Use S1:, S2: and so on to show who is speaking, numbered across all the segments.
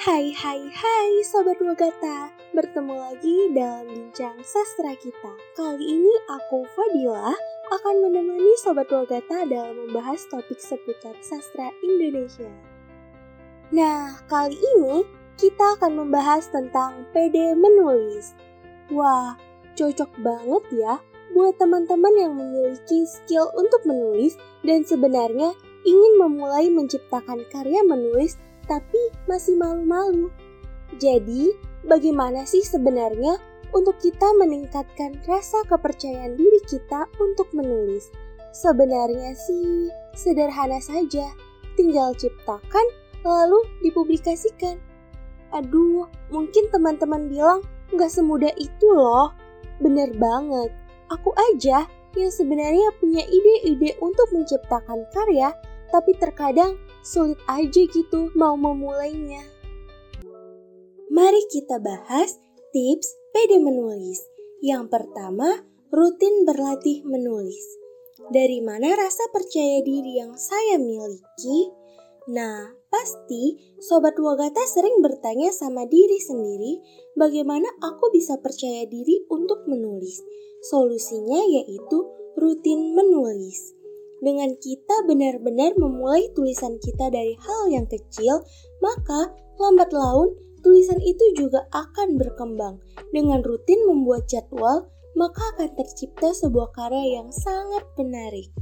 S1: Hai hai hai Sobat Wagata Bertemu lagi dalam bincang sastra kita. Kali ini aku Fadila akan menemani Sobat Wagata dalam membahas topik seputar sastra Indonesia. Nah kali ini kita akan membahas tentang PD menulis. Wah cocok banget ya buat teman-teman yang memiliki skill untuk menulis dan sebenarnya ingin memulai menciptakan karya menulis tapi masih malu-malu. Jadi, bagaimana sih sebenarnya untuk kita meningkatkan rasa kepercayaan diri kita untuk menulis? Sebenarnya sih sederhana saja, tinggal ciptakan lalu dipublikasikan. Aduh, mungkin teman-teman bilang nggak semudah itu loh. Bener banget, aku aja yang sebenarnya punya ide-ide untuk menciptakan karya, tapi terkadang sulit aja gitu mau memulainya. Mari kita bahas tips PD menulis. Yang pertama, rutin berlatih menulis. Dari mana rasa percaya diri yang saya miliki? Nah, pasti Sobat Wagata sering bertanya sama diri sendiri bagaimana aku bisa percaya diri untuk menulis. Solusinya yaitu rutin menulis. Dengan kita benar-benar memulai tulisan kita dari hal yang kecil, maka lambat laun tulisan itu juga akan berkembang. Dengan rutin membuat jadwal, maka akan tercipta sebuah karya yang sangat menarik.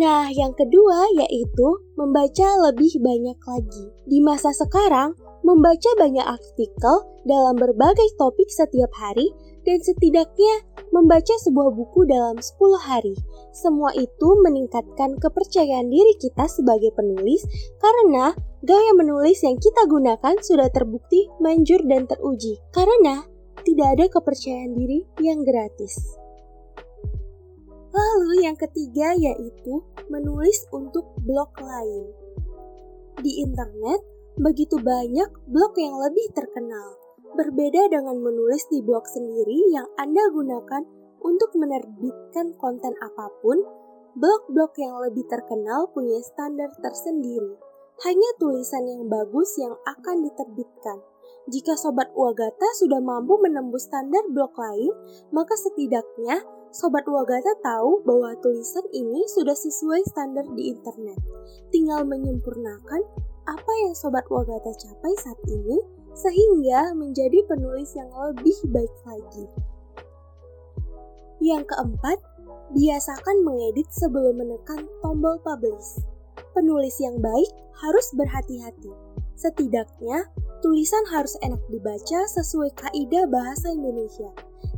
S1: Nah, yang kedua yaitu membaca lebih banyak lagi. Di masa sekarang, membaca banyak artikel dalam berbagai topik setiap hari dan setidaknya membaca sebuah buku dalam 10 hari. Semua itu meningkatkan kepercayaan diri kita sebagai penulis karena gaya menulis yang kita gunakan sudah terbukti manjur dan teruji. Karena tidak ada kepercayaan diri yang gratis. Lalu yang ketiga yaitu menulis untuk blog lain. Di internet, begitu banyak blog yang lebih terkenal Berbeda dengan menulis di blog sendiri yang Anda gunakan untuk menerbitkan konten apa pun, blog-blog yang lebih terkenal punya standar tersendiri. Hanya tulisan yang bagus yang akan diterbitkan. Jika Sobat Wagata sudah mampu menembus standar blog lain, maka setidaknya Sobat Wagata tahu bahwa tulisan ini sudah sesuai standar di internet. Tinggal menyempurnakan apa yang Sobat Wagata capai saat ini sehingga menjadi penulis yang lebih baik lagi. Yang keempat, biasakan mengedit sebelum menekan tombol publish. Penulis yang baik harus berhati-hati. Setidaknya, tulisan harus enak dibaca sesuai kaidah bahasa Indonesia.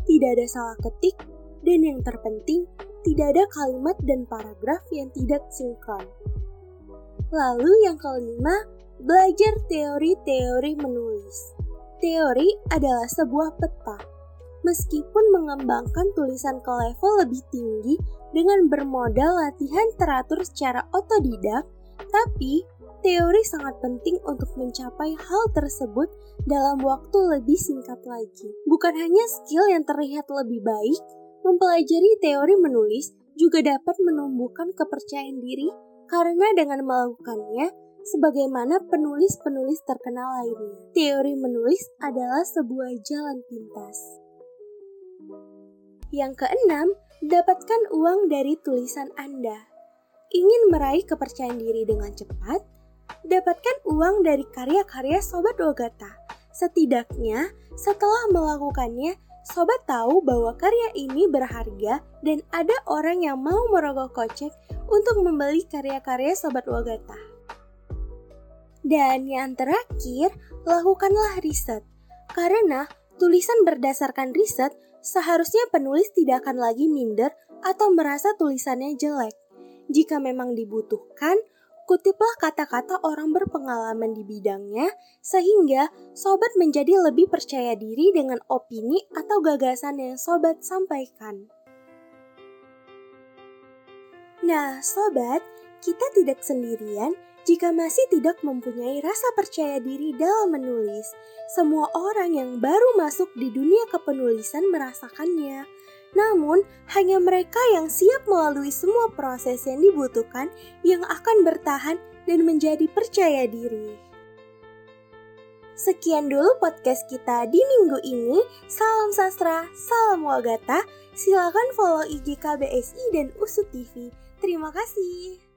S1: Tidak ada salah ketik, dan yang terpenting, tidak ada kalimat dan paragraf yang tidak sinkron. Lalu yang kelima, Belajar teori-teori menulis. Teori adalah sebuah peta. Meskipun mengembangkan tulisan ke level lebih tinggi dengan bermodal latihan teratur secara otodidak, tapi teori sangat penting untuk mencapai hal tersebut dalam waktu lebih singkat lagi. Bukan hanya skill yang terlihat lebih baik, mempelajari teori menulis juga dapat menumbuhkan kepercayaan diri karena dengan melakukannya, sebagaimana penulis-penulis terkenal lainnya. Teori menulis adalah sebuah jalan pintas. Yang keenam, dapatkan uang dari tulisan Anda. Ingin meraih kepercayaan diri dengan cepat? Dapatkan uang dari karya-karya Sobat Wagata. Setidaknya, setelah melakukannya, Sobat tahu bahwa karya ini berharga dan ada orang yang mau merogoh kocek untuk membeli karya-karya Sobat Wagata. Dan yang terakhir, lakukanlah riset. Karena tulisan berdasarkan riset, seharusnya penulis tidak akan lagi minder atau merasa tulisannya jelek. Jika memang dibutuhkan, kutiplah kata-kata orang berpengalaman di bidangnya, sehingga sobat menjadi lebih percaya diri dengan opini atau gagasan yang sobat sampaikan. Nah, sobat, kita tidak sendirian jika masih tidak mempunyai rasa percaya diri dalam menulis, semua orang yang baru masuk di dunia kepenulisan merasakannya. Namun, hanya mereka yang siap melalui semua proses yang dibutuhkan yang akan bertahan dan menjadi percaya diri. Sekian dulu podcast kita di minggu ini. Salam sastra, salam Wagata. Silakan follow IG KBSI dan Usut TV. Terima kasih.